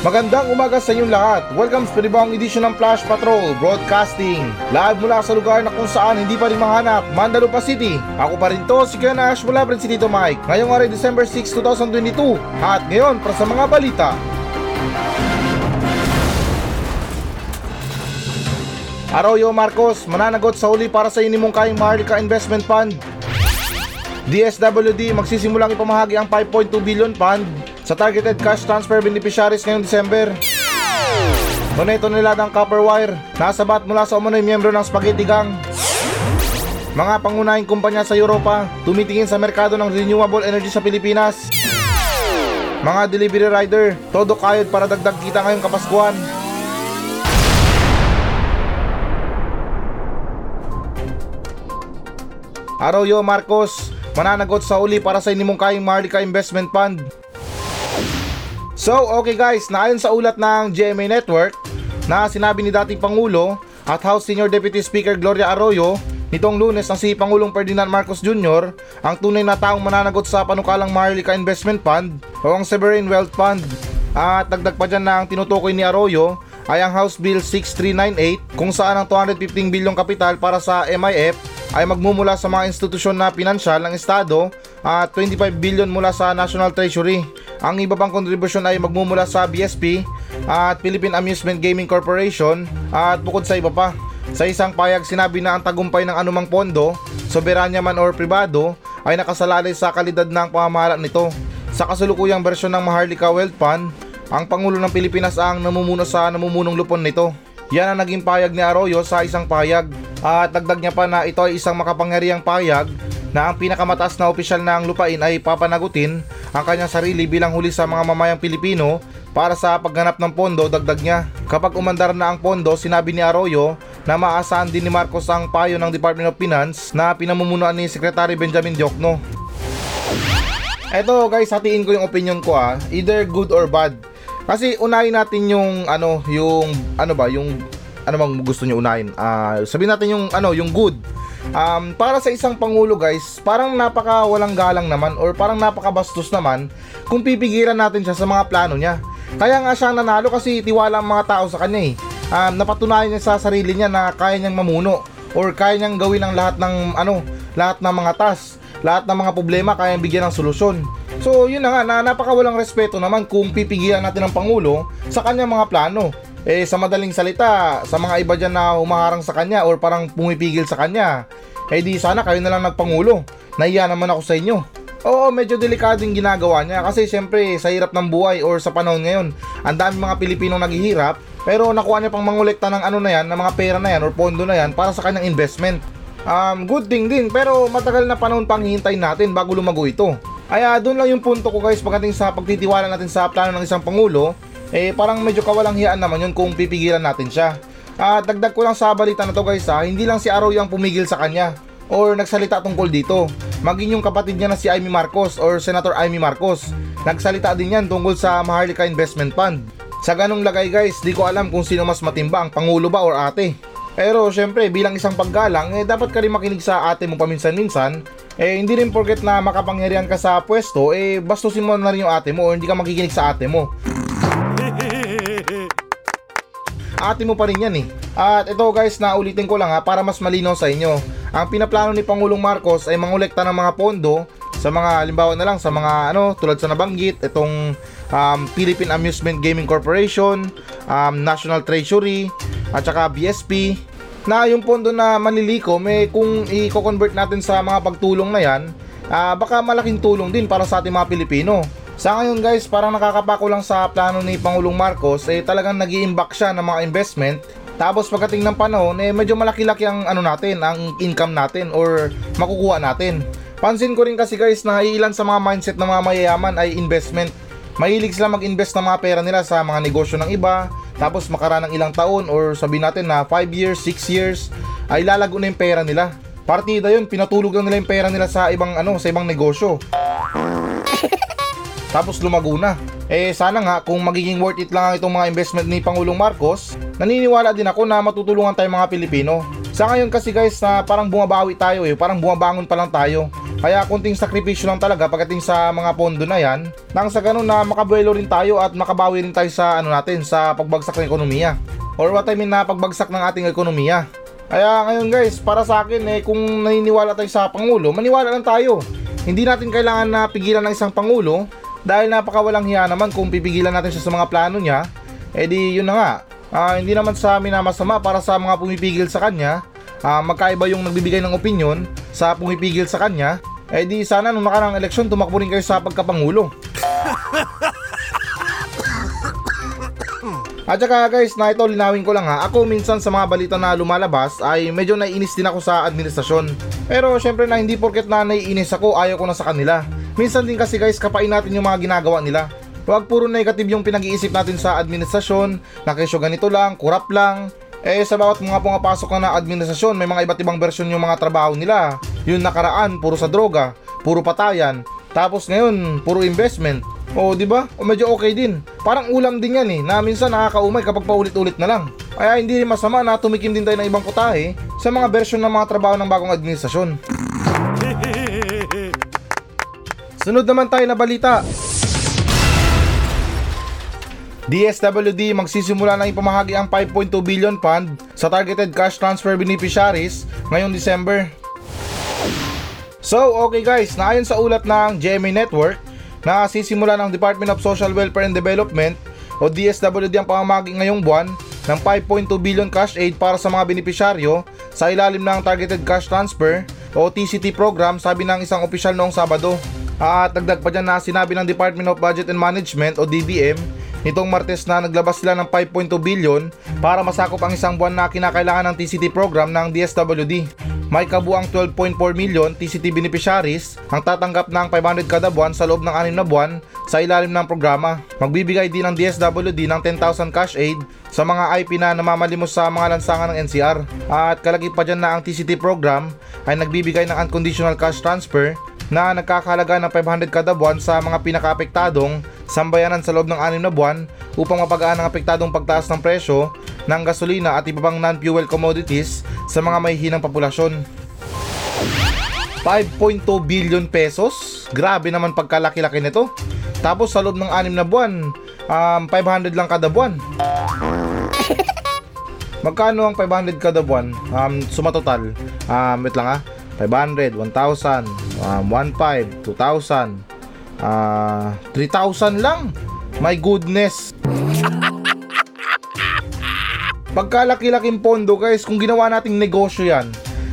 Magandang umaga sa inyong lahat. Welcome sa panibawang edisyon ng Flash Patrol Broadcasting. Live mula sa lugar na kung saan hindi pa rin mahanap, Mandalupa City. Ako pa rin to, si Kuya Nash mula pa rin si Tito Mike. Ngayong araw December 6, 2022. At ngayon, para sa mga balita. Arroyo Marcos, mananagot sa uli para sa inimungkayang Maharlika Investment Fund. DSWD magsisimulang ipamahagi ang 5.2 billion fund sa targeted cash transfer beneficiaries ngayong December. Tunay toneladang copper wire, nasabat mula sa umunoy miyembro ng Spaghetti Gang. Mga pangunahing kumpanya sa Europa, tumitingin sa merkado ng renewable energy sa Pilipinas. Mga delivery rider, todo kayod para dagdag kita ngayong Kapaskuhan. Arroyo Marcos, mananagot sa uli para sa inimungkayang Maharlika Investment Fund. So, okay guys, naayon sa ulat ng GMA Network na sinabi ni dating Pangulo at House Senior Deputy Speaker Gloria Arroyo nitong lunes na si Pangulong Ferdinand Marcos Jr. ang tunay na taong mananagot sa panukalang Maharlika Investment Fund o ang Sovereign Wealth Fund. At dagdag pa dyan na ang tinutukoy ni Arroyo ay ang House Bill 6398 kung saan ang 215 bilyong kapital para sa MIF ay magmumula sa mga institusyon na pinansyal ng Estado at 25 billion mula sa National Treasury. Ang iba pang kontribusyon ay magmumula sa BSP at Philippine Amusement Gaming Corporation at bukod sa iba pa. Sa isang payag sinabi na ang tagumpay ng anumang pondo, soberanya man or pribado, ay nakasalalay sa kalidad ng pamamahala nito. Sa kasulukuyang bersyon ng Maharlika Wealth Fund, ang Pangulo ng Pilipinas ang namumuno sa namumunong lupon nito. Yan ang naging payag ni Arroyo sa isang payag. At dagdag niya pa na ito ay isang makapangyariang payag na ang pinakamataas na opisyal ng lupain ay papanagutin ang kanyang sarili bilang huli sa mga mamayang Pilipino para sa pagganap ng pondo dagdag niya. Kapag umandar na ang pondo, sinabi ni Arroyo na maasahan din ni Marcos ang payo ng Department of Finance na pinamumunuan ni Secretary Benjamin Diokno. Eto guys, hatiin ko yung opinion ko ah, either good or bad. Kasi unahin natin yung ano, yung ano ba, yung ano bang gusto niyo unahin? Ah, sabihin natin yung ano, yung good. Um, para sa isang pangulo guys, parang napaka walang galang naman or parang napakabastos naman kung pipigilan natin siya sa mga plano niya. Kaya nga siya nanalo kasi tiwala ang mga tao sa kanya eh. Um, napatunayan niya sa sarili niya na kaya niyang mamuno or kaya niyang gawin ang lahat ng ano, lahat ng mga task, lahat ng mga problema kaya niyang bigyan ng solusyon. So yun na nga, na napakawalang respeto naman kung pipigilan natin ang Pangulo sa kanyang mga plano. Eh sa madaling salita, sa mga iba dyan na humaharang sa kanya or parang pumipigil sa kanya, eh di sana kayo na lang nagpangulo. Nahiya naman ako sa inyo. Oo, medyo delikado yung ginagawa niya kasi syempre sa hirap ng buhay or sa panahon ngayon, ang dami mga Pilipino naghihirap pero nakuha niya pang mangolekta ng ano na yan, ng mga pera na yan or pondo na yan para sa kanyang investment. Um, good thing din pero matagal na panahon pang hihintayin natin bago lumago ito. Kaya doon lang yung punto ko guys pagdating sa pagtitiwala natin sa plano ng isang pangulo, eh parang medyo kawalang hiyaan naman yun kung pipigilan natin siya. At dagdag ko lang sa balita na to guys ha, hindi lang si Arroyo ang pumigil sa kanya or nagsalita tungkol dito. Maging yung kapatid niya na si Amy Marcos or Senator Amy Marcos. Nagsalita din yan tungkol sa Maharlika Investment Fund. Sa ganong lagay guys, di ko alam kung sino mas matimba, ang pangulo ba or ate. Pero syempre bilang isang paggalang, eh dapat ka rin makinig sa ate mo paminsan-minsan eh hindi rin porket na makapangyarihan ka sa pwesto, eh bastusin mo na rin yung ate mo o hindi ka makikinig sa ate mo. Ate mo pa rin yan eh. At ito guys, naulitin ko lang ha para mas malinaw sa inyo. Ang pinaplano ni Pangulong Marcos ay mangolekta ng mga pondo sa mga halimbawa na lang sa mga ano tulad sa nabanggit itong um, Philippine Amusement Gaming Corporation, um, National Treasury at saka BSP na yung pondo na manliliko may kung i-convert natin sa mga pagtulong na yan uh, baka malaking tulong din para sa ating mga Pilipino sa ngayon guys, parang nakakapako lang sa plano ni Pangulong Marcos eh talagang nag iimbak siya ng mga investment tapos pagdating ng panahon eh medyo malaki-laki ang ano natin, ang income natin or makukuha natin. Pansin ko rin kasi guys na ilan sa mga mindset ng mga mayayaman ay investment. Mahilig sila mag-invest ng mga pera nila sa mga negosyo ng iba, tapos makaraan ng ilang taon or sabihin natin na 5 years, 6 years ay lalago na yung pera nila. Partida yun, pinatulog lang nila yung pera nila sa ibang ano, sa ibang negosyo tapos lumago na. Eh sana nga kung magiging worth it lang ang itong mga investment ni Pangulong Marcos, naniniwala din ako na matutulungan tayo mga Pilipino. Sa ngayon kasi guys na parang bumabawi tayo eh, parang bumabangon pa lang tayo. Kaya kunting sakripisyo lang talaga pagdating sa mga pondo na yan, nang sa ganun na makabuelo rin tayo at makabawi rin tayo sa ano natin sa pagbagsak ng ekonomiya. Or what I mean na pagbagsak ng ating ekonomiya. Kaya ngayon guys, para sa akin eh kung naniniwala tayo sa Pangulo, maniwala lang tayo. Hindi natin kailangan na pigilan ng isang Pangulo dahil napakawalang hiya naman kung pipigilan natin siya sa mga plano niya. Eh di yun na nga, Ah, hindi naman sa amin na masama para sa mga pumipigil sa kanya. Ah, magkaiba yung nagbibigay ng opinion sa pumipigil sa kanya. Eh di sana nung nakarang eleksyon tumakbo rin kayo sa pagkapangulo. At saka guys, na ito linawin ko lang ha, ako minsan sa mga balita na lumalabas ay medyo naiinis din ako sa administrasyon. Pero syempre na hindi porket na naiinis ako, ayaw ko na sa kanila. Minsan din kasi guys, kapain natin yung mga ginagawa nila. Huwag puro negative yung pinag-iisip natin sa administrasyon, na kesyo ganito lang, kurap lang. Eh sa bawat mga pumapasok na na administrasyon, may mga iba't ibang version yung mga trabaho nila. Yung nakaraan, puro sa droga, puro patayan. Tapos ngayon, puro investment. O, di ba? O medyo okay din. Parang ulam din yan eh, na minsan nakakaumay kapag paulit-ulit na lang. Kaya hindi rin masama na tumikim din tayo ng ibang putahe sa mga version ng mga trabaho ng bagong administrasyon. Sunod naman tayo na balita. DSWD magsisimula na ipamahagi ang 5.2 billion fund sa targeted cash transfer beneficiaries ngayong December. So, okay guys, naayon sa ulat ng GMA Network na sisimula ng Department of Social Welfare and Development o DSWD ang pamamagi ngayong buwan ng 5.2 billion cash aid para sa mga benepisyaryo sa ilalim ng Targeted Cash Transfer o TCT program sabi ng isang opisyal noong Sabado. At dagdag pa dyan na sinabi ng Department of Budget and Management o DBM nitong Martes na naglabas sila ng 5.2 billion para masakop ang isang buwan na kinakailangan ng TCT program ng DSWD. May kabuang 12.4 million TCT beneficiaries ang tatanggap ng 500 kada buwan sa loob ng 6 na buwan sa ilalim ng programa. Magbibigay din ng DSWD ng 10,000 cash aid sa mga IP na namamalimos sa mga lansangan ng NCR. At kalagip pa dyan na ang TCT program ay nagbibigay ng unconditional cash transfer na nagkakahalaga ng 500 kada buwan sa mga pinakaapektadong sambayanan sa loob ng 6 na buwan upang mapagaan ang apektadong pagtaas ng presyo ng gasolina at iba pang non-fuel commodities sa mga may hinang populasyon. 5.2 billion pesos? Grabe naman pagkalaki-laki nito. Tapos sa loob ng 6 na buwan, um, 500 lang kada buwan. Magkano ang 500 kada buwan? Um, suma total. Um, wait lang ah. 500, 1,000, um, 1,500, 2,000, ah 3,000 lang. My goodness. Pagkalaki-laking pondo guys, kung ginawa nating negosyo yan,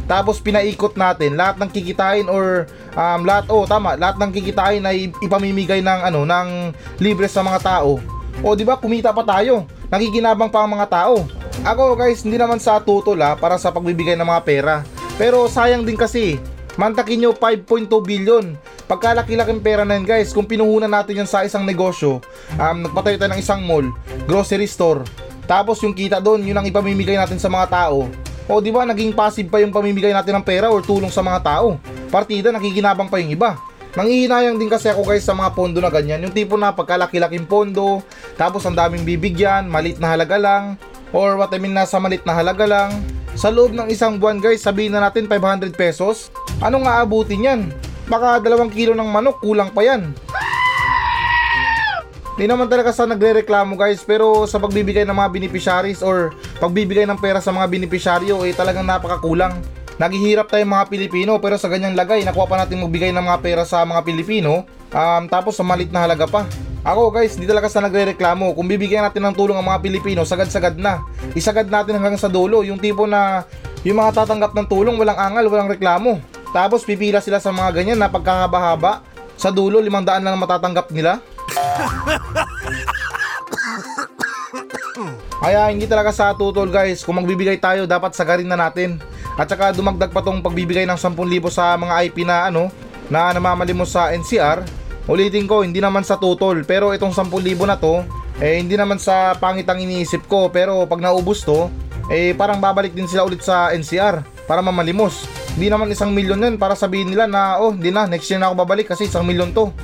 tapos pinaikot natin lahat ng kikitain or um, lahat oh tama, lahat ng kikitain ay ipamimigay ng ano ng libre sa mga tao. O di ba kumita pa tayo. Nakikinabang pa ang mga tao. Ako guys, hindi naman sa tutol ha, para sa pagbibigay ng mga pera. Pero sayang din kasi, mantakin nyo 5.2 billion. Pagkalaki-laking pera na yan guys, kung pinuhunan natin yan sa isang negosyo, um, nagpatayo tayo ng isang mall, grocery store, tapos yung kita doon, yun ang ipamimigay natin sa mga tao. O di ba naging passive pa yung pamimigay natin ng pera or tulong sa mga tao. Partida nakikinabang pa yung iba. Nangihinayang din kasi ako guys sa mga pondo na ganyan. Yung tipo na pagkalaki-laking pondo, tapos ang daming bibigyan, malit na halaga lang, or what I mean nasa malit na halaga lang. Sa loob ng isang buwan guys, sabihin na natin 500 pesos. Anong aabutin yan? Baka dalawang kilo ng manok, kulang pa yan. Di naman talaga sa nagre-reklamo guys pero sa pagbibigay ng mga beneficiaries or pagbibigay ng pera sa mga beneficiaryo eh talagang napakakulang. Naghihirap tayo mga Pilipino pero sa ganyang lagay nakuha pa natin magbigay ng mga pera sa mga Pilipino um, tapos sa malit na halaga pa. Ako guys, hindi talaga sa nagre-reklamo. Kung bibigyan natin ng tulong ang mga Pilipino, sagad-sagad na. Isagad natin hanggang sa dulo. Yung tipo na yung mga tatanggap ng tulong, walang angal, walang reklamo. Tapos pipila sila sa mga ganyan na pagkahaba-haba. Sa dulo, limang daan lang ang matatanggap nila. Kaya hindi talaga sa tutol guys, kung magbibigay tayo dapat sagarin na natin. At saka dumagdag pa tong pagbibigay ng 10,000 sa mga IP na ano, na namamalimos sa NCR. Ulitin ko, hindi naman sa tutol, pero itong 10,000 na to, eh hindi naman sa pangit ang iniisip ko, pero pag naubos to, eh parang babalik din sila ulit sa NCR para mamalimos. Hindi naman isang milyon yan para sabihin nila na oh hindi na next year na ako babalik kasi isang milyon to.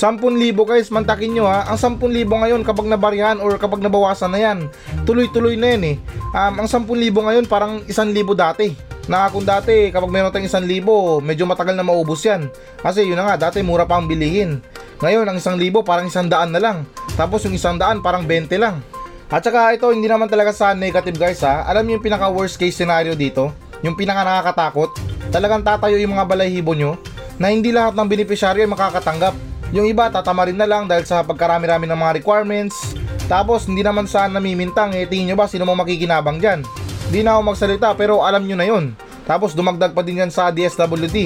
10,000 guys, mantakin nyo ha. Ang 10,000 ngayon kapag nabarihan or kapag nabawasan na yan, tuloy-tuloy na yan eh. Um, ang 10,000 ngayon parang 1,000 dati. Na kung dati kapag meron tayong isang libo, medyo matagal na maubos yan. Kasi yun na nga, dati mura pa ang bilihin. Ngayon, ang isang libo parang isang daan na lang. Tapos yung isang daan parang 20 lang. At saka ito, hindi naman talaga sa negative guys ha. Alam niyo yung pinaka worst case scenario dito? Yung pinaka nakakatakot? Talagang tatayo yung mga balahibo nyo na hindi lahat ng beneficiary ay makakatanggap. Yung iba tatama rin na lang dahil sa pagkarami-rami ng mga requirements. Tapos hindi naman saan namimintang eh tingin nyo ba sino mo makikinabang dyan? Di na ako magsalita pero alam nyo na yun. Tapos dumagdag pa din yan sa DSWD.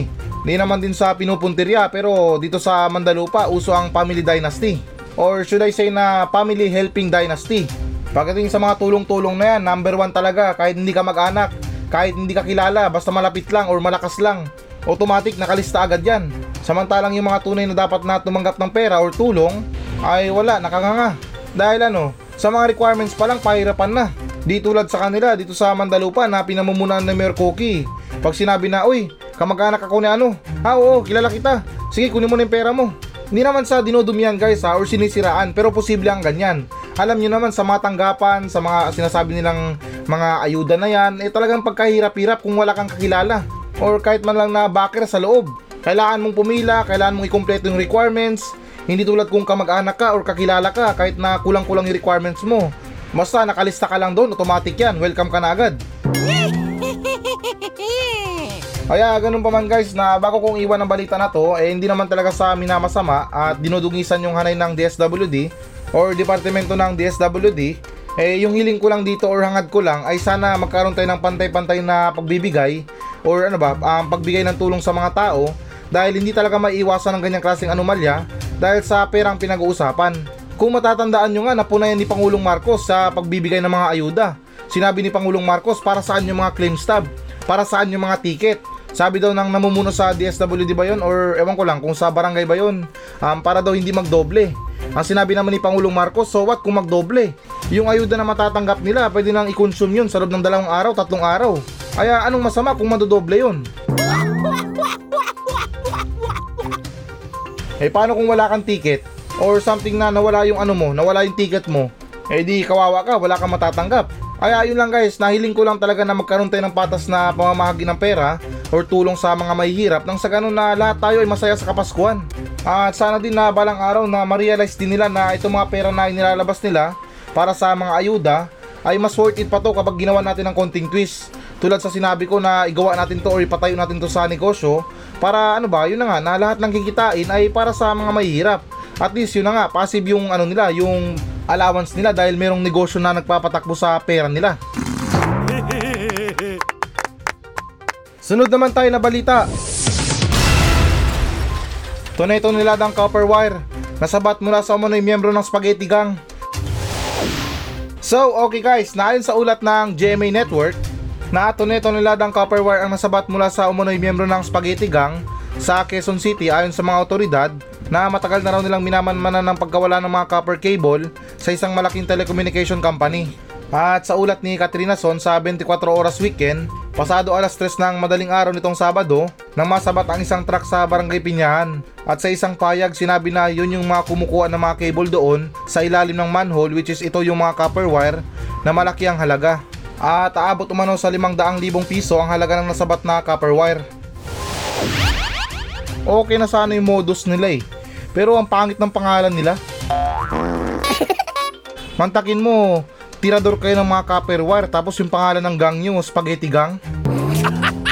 Di naman din sa pinupuntirya pero dito sa Mandalupa uso ang family dynasty. Or should I say na family helping dynasty. Pagdating sa mga tulong-tulong na yan, number one talaga kahit hindi ka mag-anak, kahit hindi ka kilala, basta malapit lang or malakas lang. Automatic nakalista agad yan. Samantalang yung mga tunay na dapat na tumanggap ng pera or tulong ay wala, nakanganga. Dahil ano, sa mga requirements pa lang pahirapan na. Di tulad sa kanila dito sa Mandalupa na pinamumunan ng Mayor Cookie. Pag sinabi na, uy, kamag-anak ako ni ano, ha oo, kilala kita. Sige, kunin mo na yung pera mo. Hindi naman sa dinodumihan guys ha, or sinisiraan, pero posible ang ganyan. Alam nyo naman sa mga tanggapan, sa mga sinasabi nilang mga ayuda na yan, eh talagang pagkahirap-hirap kung wala kang kakilala. Or kahit man lang na backer sa loob. Kailangan mong pumila, kailangan mong ikumpleto yung requirements. Hindi tulad kung kamag-anak ka or kakilala ka kahit na kulang-kulang yung requirements mo. Basta nakalista ka lang doon, automatic yan. Welcome ka na agad. Kaya ganun pa man guys na bago kong iwan ang balita na to eh hindi naman talaga sa minamasama at dinudugisan yung hanay ng DSWD or departamento ng DSWD eh yung hiling ko lang dito or hangad ko lang ay sana magkaroon tayo ng pantay-pantay na pagbibigay or ano ba um, pagbigay ng tulong sa mga tao dahil hindi talaga maiiwasan ng ganyang klaseng anomalya dahil sa perang pinag-uusapan. Kung matatandaan nyo nga napunayan ni Pangulong Marcos sa pagbibigay ng mga ayuda. Sinabi ni Pangulong Marcos para saan yung mga claim stub, para saan yung mga ticket, sabi daw ng namumuno sa DSWD ba yun or ewan ko lang kung sa barangay ba yun um, para daw hindi magdoble. Ang sinabi naman ni Pangulong Marcos, so what kung magdoble? Yung ayuda na matatanggap nila, pwede nang i-consume yun sa loob ng dalawang araw, tatlong araw. Kaya anong masama kung madodoble yun? Eh paano kung wala kang ticket? Or something na nawala yung ano mo, nawala yung ticket mo? Eh di kawawa ka, wala kang matatanggap. Kaya yun lang guys, nahiling ko lang talaga na magkaroon tayo ng patas na pamamahagi ng pera or tulong sa mga mahihirap nang sa ganun na lahat tayo ay masaya sa Kapaskuhan. At sana din na balang araw na ma-realize din nila na itong mga pera na inilalabas nila para sa mga ayuda ay mas worth it pa to kapag ginawa natin ng konting twist. Tulad sa sinabi ko na igawa natin to or ipatayo natin to sa negosyo para ano ba, yun na nga, na lahat ng kikitain ay para sa mga mahihirap. At least yun na nga, passive yung ano nila, yung allowance nila dahil merong negosyo na nagpapatakbo sa pera nila. Sunod naman tayo na balita. Tunay niladang copper wire. Nasabat mula sa umunoy miyembro ng Spaghetti Gang. So, okay guys, naayon sa ulat ng GMA Network, na tunay niladang copper wire ang nasabat mula sa umunoy miyembro ng Spaghetti Gang sa Quezon City ayon sa mga otoridad na matagal na raw nilang minamanmanan ng pagkawala ng mga copper cable sa isang malaking telecommunication company. At sa ulat ni Katrina Son sa 24 oras weekend, pasado alas 3 ng madaling araw nitong Sabado, nang masabat ang isang truck sa Barangay Pinyahan. At sa isang payag, sinabi na yun yung mga kumukuha ng mga cable doon sa ilalim ng manhole which is ito yung mga copper wire na malaki ang halaga. At aabot umano sa 500,000 piso ang halaga ng nasabat na copper wire. Okay na sana yung modus nila eh. Pero ang pangit ng pangalan nila. Mantakin mo, tirador kayo ng mga copper wire tapos yung pangalan ng gang nyo, Spaghetti Gang.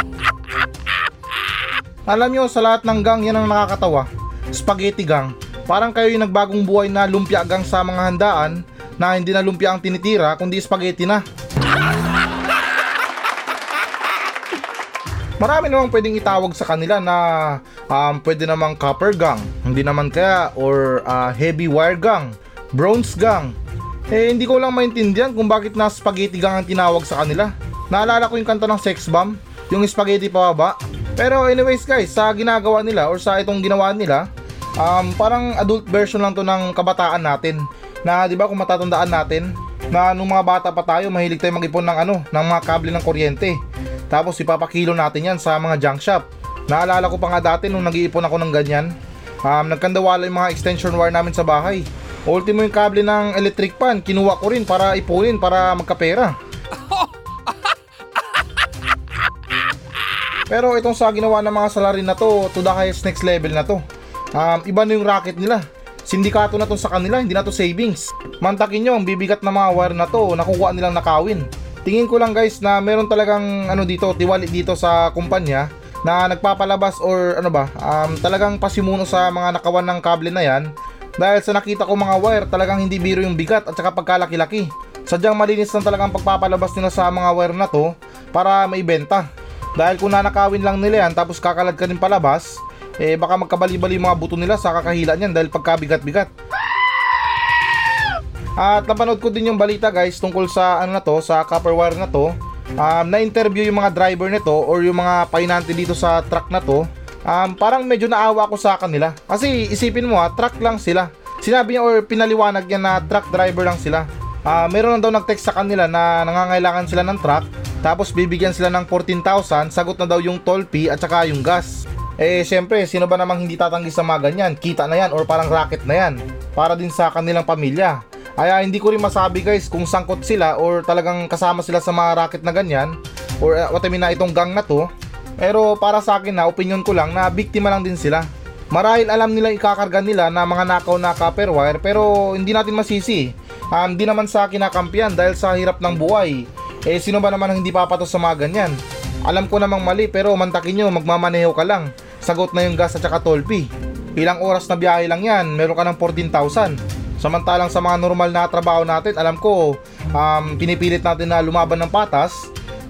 Alam nyo, sa lahat ng gang yan ang nakakatawa. Spaghetti Gang. Parang kayo yung nagbagong buhay na lumpia gang sa mga handaan na hindi na lumpia ang tinitira kundi spaghetti na. Marami namang pwedeng itawag sa kanila na um, pwede namang copper gang, hindi naman kaya, or uh, heavy wire gang, bronze gang. Eh hindi ko lang maintindihan kung bakit na spaghetti gang ang tinawag sa kanila. Naalala ko yung kanta ng sex bomb, yung spaghetti pababa. Pero anyways guys, sa ginagawa nila or sa itong ginawa nila, um, parang adult version lang to ng kabataan natin. Na di ba kung matatandaan natin, na nung mga bata pa tayo, mahilig tayo mag-ipon ng ano, ng mga kable ng kuryente. Tapos ipapakilo natin yan sa mga junk shop. Naalala ko pa nga dati nung nag-iipon ako ng ganyan. Um, nagkandawala yung mga extension wire namin sa bahay. Ultimo yung kable ng electric pan, kinuha ko rin para ipunin para magkapera. Pero itong sa ginawa ng mga salarin na to, to the highest next level na to. Um, iba na yung racket nila. Sindikato na to sa kanila, hindi na to savings. Mantakin nyo, ang bibigat na mga wire na to, nakukuha nilang nakawin. Tingin ko lang guys na meron talagang ano dito, tiwali dito sa kumpanya na nagpapalabas or ano ba, um, talagang pasimuno sa mga nakawan ng kable na yan dahil sa nakita ko mga wire talagang hindi biro yung bigat at saka pagkalaki-laki. Sadyang malinis lang talagang pagpapalabas nila sa mga wire na to para maibenta. Dahil kung nanakawin lang nila yan tapos kakalad ka din palabas, eh baka magkabali-bali mga buto nila sa kakahila niyan dahil pagkabigat-bigat. At napanood ko din yung balita guys tungkol sa ano na to, sa copper wire na to. Um, na-interview yung mga driver nito or yung mga pahinante dito sa truck na to. Um, parang medyo naawa ko sa kanila. Kasi isipin mo ha, truck lang sila. Sinabi niya or pinaliwanag niya na truck driver lang sila. Ah, meron lang daw nag-text sa kanila na nangangailangan sila ng truck. Tapos bibigyan sila ng 14,000, sagot na daw yung toll fee at saka yung gas. Eh syempre, sino ba namang hindi tatanggi sa mga ganyan? Kita na yan or parang racket na yan. Para din sa kanilang pamilya. Kaya hindi ko rin masabi guys kung sangkot sila or talagang kasama sila sa mga racket na ganyan or uh, what I mean na itong gang na to. Pero para sa akin na opinion ko lang na biktima lang din sila. Marahil alam nila ikakarga nila na mga nakaw na copper wire pero hindi natin masisi. Um, di naman sa kinakampiyan dahil sa hirap ng buhay. Eh sino ba naman ang hindi papatos sa mga ganyan? Alam ko namang mali pero mantakin nyo magmamaneho ka lang. Sagot na yung gas at saka fee. Ilang oras na biyahe lang yan, meron ka ng 14,000. Samantalang sa mga normal na trabaho natin, alam ko, um, pinipilit natin na lumaban ng patas,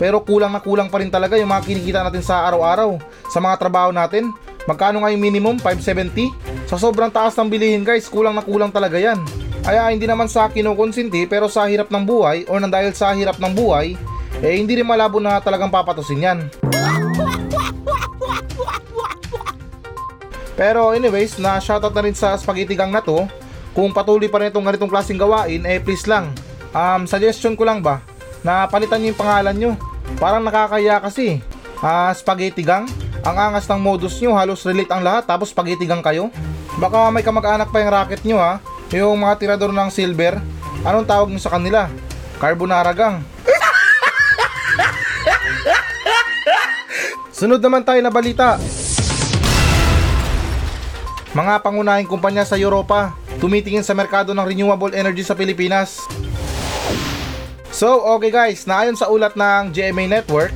pero kulang na kulang pa rin talaga yung mga kinikita natin sa araw-araw. Sa mga trabaho natin, magkano nga yung minimum? 570? Sa sobrang taas ng bilihin guys, kulang na kulang talaga yan. Kaya hindi naman sa kinukonsinti pero sa hirap ng buhay or nang dahil sa hirap ng buhay, eh hindi rin malabo na talagang papatusin yan. Pero anyways, na shoutout na rin sa spaghetti gang na to. Kung patuloy pa rin itong ganitong klaseng gawain, eh please lang. Um, suggestion ko lang ba, na palitan nyo yung pangalan nyo. Parang nakakaya kasi. Ah, spaghetti gang? Ang angas ng modus nyo, halos relate ang lahat, tapos spaghetti gang kayo? Baka may kamag-anak pa yung racket nyo ha, yung mga tirador ng silver. Anong tawag nyo sa kanila? Carbonara gang. Sunod naman tayo na balita. Mga pangunahing kumpanya sa Europa tumitingin sa merkado ng renewable energy sa Pilipinas. So, okay guys, naayon sa ulat ng GMA Network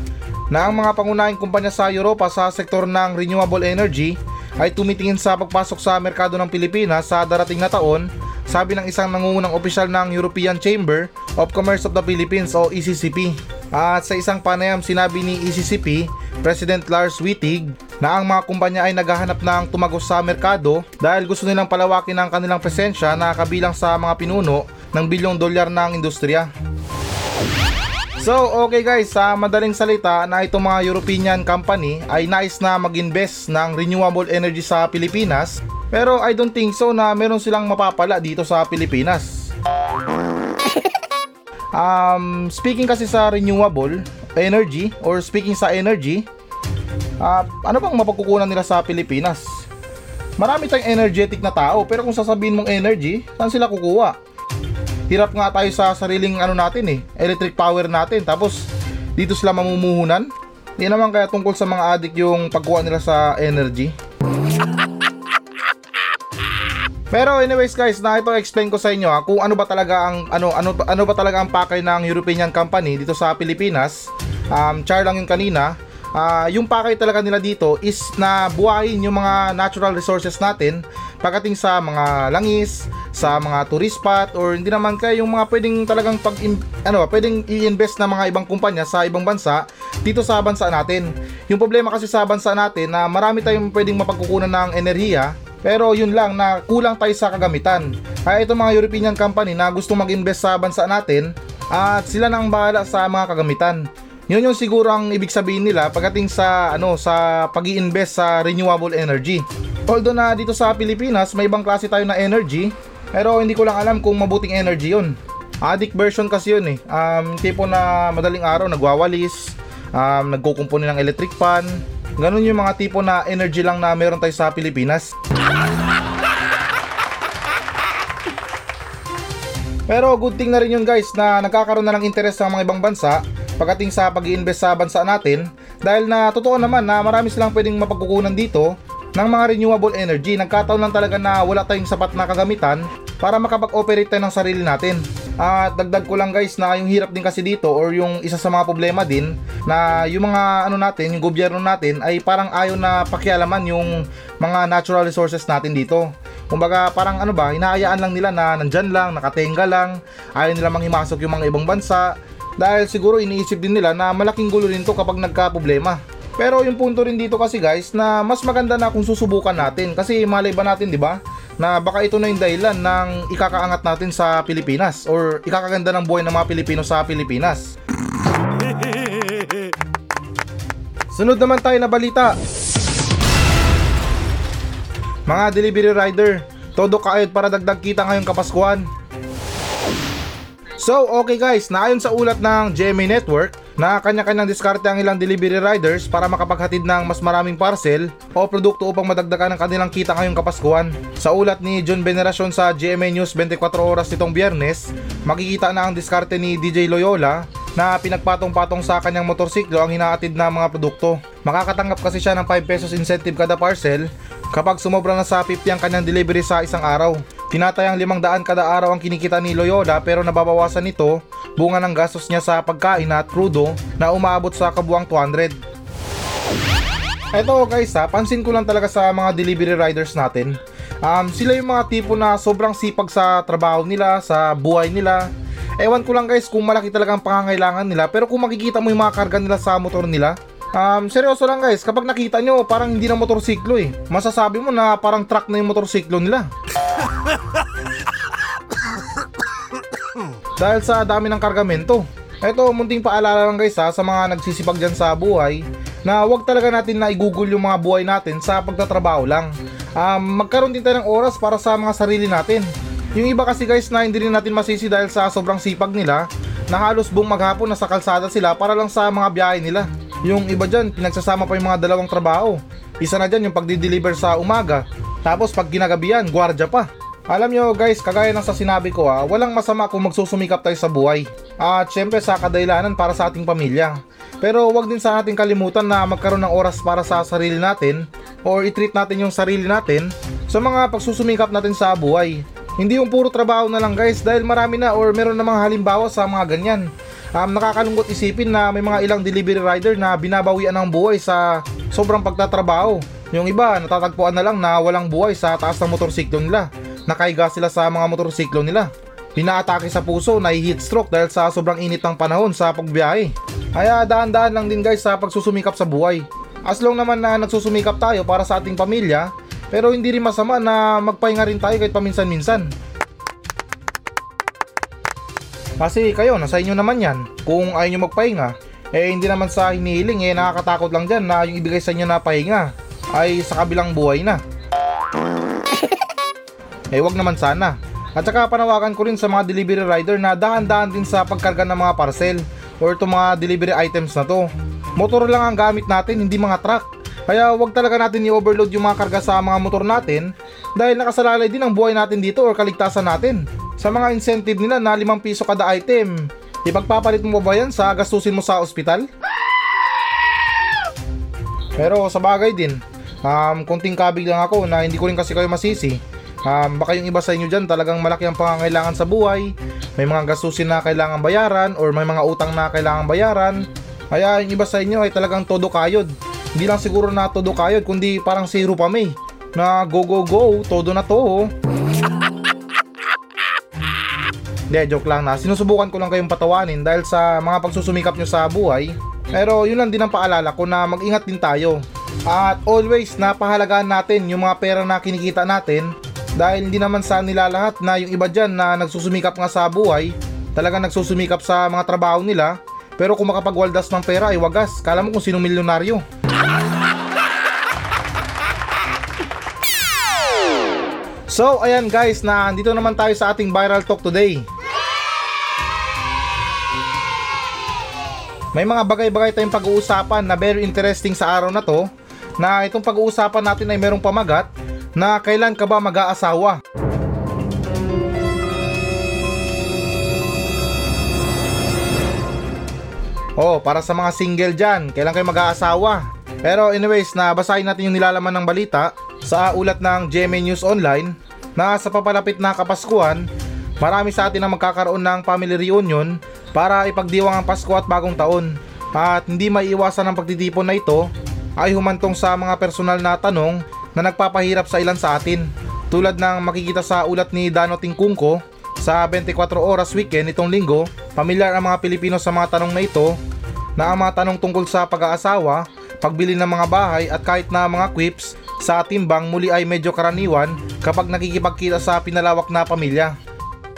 na ang mga pangunahing kumpanya sa Europa sa sektor ng renewable energy ay tumitingin sa pagpasok sa merkado ng Pilipinas sa darating na taon, sabi ng isang nangungunang opisyal ng European Chamber of Commerce of the Philippines o ECCP. At sa isang panayam sinabi ni ECCP, President Lars Wittig, na ang mga kumpanya ay naghahanap ng tumagos sa merkado dahil gusto nilang palawakin ang kanilang presensya na kabilang sa mga pinuno ng bilyong dolyar ng industriya. So, okay guys, sa madaling salita na itong mga European company ay nais na mag-invest ng renewable energy sa Pilipinas pero I don't think so na meron silang mapapala dito sa Pilipinas. Um, speaking kasi sa renewable energy or speaking sa energy, Ah, ano bang mapagkukunan nila sa Pilipinas? Marami tayong energetic na tao, pero kung sasabihin mong energy, saan sila kukuha? Hirap nga tayo sa sariling ano natin eh, electric power natin, tapos dito sila mamumuhunan. Hindi naman kaya tungkol sa mga addict yung pagkuha nila sa energy. Pero anyways guys, na ito explain ko sa inyo ha, kung ano ba talaga ang ano ano ano ba talaga ang pakay ng European company dito sa Pilipinas. Um, char lang yung kanina. Ah, yung pakay talaga nila dito is na buhayin yung mga natural resources natin pagdating sa mga langis, sa mga tourist spot or hindi naman kaya yung mga pwedeng talagang pag ano pwedeng i-invest na mga ibang kumpanya sa ibang bansa dito sa bansa natin. Yung problema kasi sa bansa natin na marami tayong pwedeng mapagkukunan ng enerhiya pero yun lang na kulang tayo sa kagamitan. Kaya itong mga European company na gusto mag-invest sa bansa natin at sila nang bahala sa mga kagamitan. Yun yung siguro ang ibig sabihin nila pagdating sa ano sa pag-iinvest sa renewable energy. Although na dito sa Pilipinas may ibang klase tayo na energy, pero hindi ko lang alam kung mabuting energy yun. Addict version kasi yun eh. Um, tipo na madaling araw nagwawalis, um, nagkukumpuni ng electric fan. Ganun yung mga tipo na energy lang na meron tayo sa Pilipinas. Pero good thing na rin yun guys na nagkakaroon na ng interest sa mga ibang bansa pagdating sa pag invest sa bansa natin Dahil na totoo naman na marami silang pwedeng mapagkukunan dito ng mga renewable energy. Nagkataon lang talaga na wala tayong sapat na kagamitan para makapag-operate tayo ng sarili natin. At dagdag ko lang guys na yung hirap din kasi dito or yung isa sa mga problema din na yung mga ano natin, yung gobyerno natin ay parang ayaw na pakialaman yung mga natural resources natin dito. Kumbaga parang ano ba, hinahayaan lang nila na nandyan lang, nakatenga lang, ayaw nila manghimasok yung mga ibang bansa dahil siguro iniisip din nila na malaking gulo rin to kapag nagka-problema. Pero yung punto rin dito kasi guys na mas maganda na kung susubukan natin kasi malay ba natin 'di ba na baka ito na yung dahilan ng ikakaangat natin sa Pilipinas or ikakaganda ng buhay ng mga Pilipino sa Pilipinas. Sunod naman tayo na balita. Mga delivery rider, todo kaayod para dagdag kita ngayong Kapaskuhan. So, okay guys, naayon sa ulat ng GMA Network na kanya-kanyang diskarte ang ilang delivery riders para makapaghatid ng mas maraming parcel o produkto upang madagdagan ang kanilang kita ngayong Kapaskuhan. Sa ulat ni John Veneracion sa GMA News 24 oras nitong biyernes, makikita na ang diskarte ni DJ Loyola na pinagpatong-patong sa kanyang motorsiklo ang hinaatid na mga produkto. Makakatanggap kasi siya ng 5 pesos incentive kada parcel kapag sumobra na sa 50 ang kanyang delivery sa isang araw. Tinatayang 500 kada araw ang kinikita ni Loyola pero nababawasan nito bunga ng gastos niya sa pagkain at krudo na umaabot sa kabuang 200. Ito guys ha, pansin ko lang talaga sa mga delivery riders natin. Um, sila yung mga tipo na sobrang sipag sa trabaho nila, sa buhay nila. Ewan ko lang guys kung malaki talaga ang pangangailangan nila pero kung makikita mo yung mga karga nila sa motor nila, Um, seryoso lang guys, kapag nakita nyo, parang hindi na motorsiklo eh. Masasabi mo na parang truck na yung motorsiklo nila. Dahil sa dami ng kargamento. Ito, munting paalala lang guys ha, sa mga nagsisipag dyan sa buhay, na wag talaga natin na i-google yung mga buhay natin sa pagtatrabaho lang. Um, magkaroon din tayo ng oras para sa mga sarili natin. Yung iba kasi guys na hindi rin natin masisi dahil sa sobrang sipag nila, na halos buong maghapon nasa kalsada sila para lang sa mga biyahe nila. Yung iba dyan, pinagsasama pa yung mga dalawang trabaho. Isa na dyan yung pagdi-deliver sa umaga, tapos pag ginagabihan, gwardya pa. Alam nyo guys, kagaya ng sa sinabi ko ha, walang masama kung magsusumikap tayo sa buhay. At syempre sa kadailanan para sa ating pamilya. Pero wag din sa ating kalimutan na magkaroon ng oras para sa sarili natin or i-treat natin yung sarili natin sa mga pagsusumikap natin sa buhay. Hindi yung puro trabaho na lang guys dahil marami na or meron namang halimbawa sa mga ganyan. Um, nakakalungkot isipin na may mga ilang delivery rider na binabawian ng buhay sa sobrang pagtatrabaho. Yung iba natatagpuan na lang na walang buhay sa taas ng motorsiklo nila nakaiga sila sa mga motorsiklo nila. Pinaatake sa puso na heat stroke dahil sa sobrang init ng panahon sa pagbiyahe. Kaya daan-daan lang din guys sa pagsusumikap sa buhay. As long naman na nagsusumikap tayo para sa ating pamilya, pero hindi rin masama na magpahinga rin tayo kahit paminsan-minsan. Kasi kayo, nasa inyo naman yan. Kung ayaw nyo magpahinga, eh hindi naman sa hinihiling eh nakakatakot lang dyan na yung ibigay sa inyo na pahinga ay sa kabilang buhay na. Eh wag naman sana. At saka panawagan ko rin sa mga delivery rider na dahan-dahan din sa pagkarga ng mga parcel or itong mga delivery items na to. Motor lang ang gamit natin, hindi mga truck. Kaya wag talaga natin i-overload yung mga karga sa mga motor natin dahil nakasalalay din ang buhay natin dito or kaligtasan natin. Sa mga incentive nila na 5 piso kada item, ipagpapalit mo ba yan sa gastusin mo sa ospital? Pero sa bagay din, um, konting kabig lang ako na hindi ko rin kasi kayo masisi Um, baka yung iba sa inyo dyan talagang malaki ang pangangailangan sa buhay, may mga gastusin na kailangan bayaran or may mga utang na kailangan bayaran. Kaya yung iba sa inyo ay talagang todo kayod. Hindi lang siguro na todo kayod kundi parang si Rupa May na go go go, todo na to. Hindi, joke lang na. Sinusubukan ko lang kayong patawanin dahil sa mga pagsusumikap nyo sa buhay. Pero yun lang din ang paalala ko na mag-ingat din tayo. At always napahalagaan natin yung mga pera na kinikita natin dahil hindi naman sa nila lahat na yung iba dyan na nagsusumikap nga sa buhay, talagang nagsusumikap sa mga trabaho nila, pero kung makapagwaldas ng pera ay wagas, kala mo kung sino milyonaryo. So, ayan guys, na dito naman tayo sa ating viral talk today. May mga bagay-bagay tayong pag-uusapan na very interesting sa araw na to, na itong pag-uusapan natin ay merong pamagat na kailan ka ba mag-aasawa? Oh, para sa mga single dyan, kailan kayo mag-aasawa? Pero anyways, nabasahin natin yung nilalaman ng balita sa ulat ng GMA News Online na sa papalapit na Kapaskuhan, marami sa atin ang magkakaroon ng family reunion para ipagdiwang ang Pasko at bagong taon. At hindi maiiwasan ang pagtitipon na ito ay humantong sa mga personal na tanong na nagpapahirap sa ilan sa atin. Tulad ng makikita sa ulat ni Dano Tingkungko sa 24 oras weekend itong linggo, pamilyar ang mga Pilipino sa mga tanong na ito na ang mga tanong tungkol sa pag-aasawa, pagbili ng mga bahay at kahit na mga quips sa timbang muli ay medyo karaniwan kapag nakikipagkita sa pinalawak na pamilya.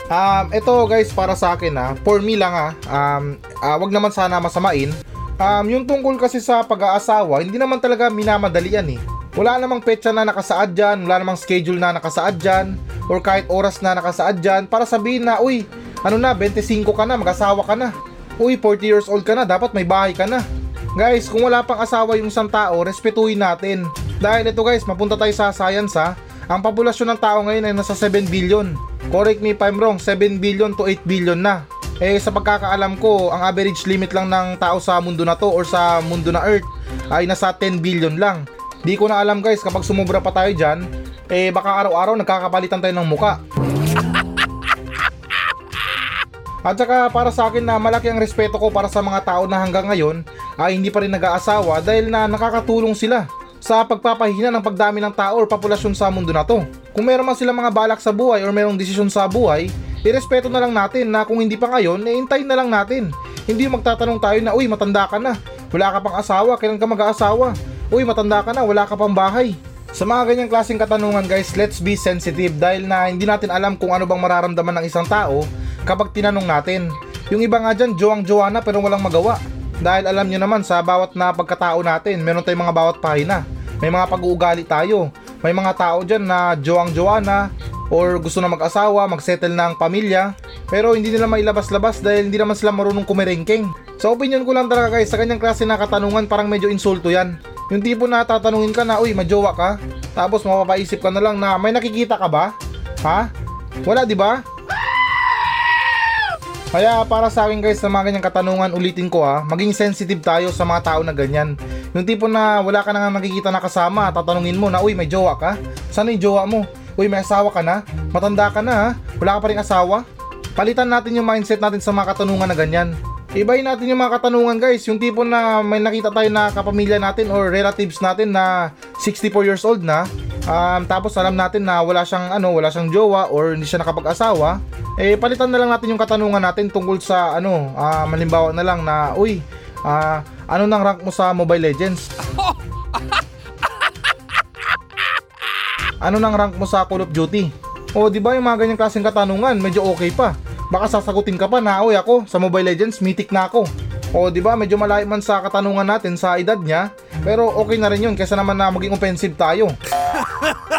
Um, ito guys para sa akin ah, for me lang ah, um, ah, wag naman sana masamain. Um, yung tungkol kasi sa pag-aasawa, hindi naman talaga minamadali yan eh. Wala namang petsa na nakasaad dyan, wala namang schedule na nakasaad dyan, or kahit oras na nakasaad dyan para sabihin na, uy, ano na, 25 ka na, mag-asawa ka na. Uy, 40 years old ka na, dapat may bahay ka na. Guys, kung wala pang asawa yung isang tao, respetuhin natin. Dahil ito guys, mapunta tayo sa science ha. Ang populasyon ng tao ngayon ay nasa 7 billion. Correct me if I'm wrong, 7 billion to 8 billion na. Eh sa pagkakaalam ko, ang average limit lang ng tao sa mundo na to or sa mundo na Earth ay nasa 10 billion lang. Di ko na alam guys, kapag sumubra pa tayo dyan, eh baka araw-araw nagkakapalitan tayo ng muka. At saka para sa akin na malaki ang respeto ko para sa mga tao na hanggang ngayon ay hindi pa rin nag-aasawa dahil na nakakatulong sila sa pagpapahina ng pagdami ng tao o populasyon sa mundo na to. Kung meron man silang mga balak sa buhay o merong desisyon sa buhay, irespeto na lang natin na kung hindi pa ngayon, eh hintayin na lang natin. Hindi magtatanong tayo na, uy matanda ka na, wala ka pang asawa, kailan ka mag-aasawa? Uy matanda ka na, wala ka pang bahay. Sa mga ganyang klaseng katanungan guys, let's be sensitive dahil na hindi natin alam kung ano bang mararamdaman ng isang tao kapag tinanong natin. Yung iba nga dyan, joang-jowa pero walang magawa. Dahil alam nyo naman sa bawat na pagkatao natin, meron tayong mga bawat pahina. May mga pag-uugali tayo. May mga tao dyan na joang-jowa na or gusto na mag-asawa, mag-settle ng pamilya, pero hindi nila mailabas-labas dahil hindi naman sila marunong kumerengkeng. Sa opinion ko lang talaga guys, sa kanyang klase na katanungan parang medyo insulto yan. Yung tipo na tatanungin ka na, uy, majowa ka, tapos mapapaisip ka na lang na may nakikita ka ba? Ha? Wala, di ba? Kaya para sa akin guys, sa mga ganyang katanungan, ulitin ko ha, maging sensitive tayo sa mga tao na ganyan. Yung tipo na wala ka na nga nakikita na kasama, tatanungin mo na, uy, may jowa ka? Saan yung jowa mo? Uy, may asawa ka na? Matanda ka na ha? Wala ka pa rin asawa? Palitan natin yung mindset natin sa mga katanungan na ganyan. Ibahin natin yung mga katanungan guys, yung tipo na may nakita tayo na kapamilya natin or relatives natin na 64 years old na, um, tapos alam natin na wala siyang ano, wala siyang jowa or hindi siya nakapag-asawa, eh palitan na lang natin yung katanungan natin tungkol sa ano, uh, malimbawa na lang na, uy, uh, ano nang rank mo sa Mobile Legends? Ano nang rank mo sa Call of Duty? O di ba yung mga ganyang klaseng katanungan, medyo okay pa. Baka sasagutin ka pa na, oy ako, sa Mobile Legends, mythic na ako. O di ba medyo malayo man sa katanungan natin sa edad niya, pero okay na rin yun kaysa naman na maging offensive tayo.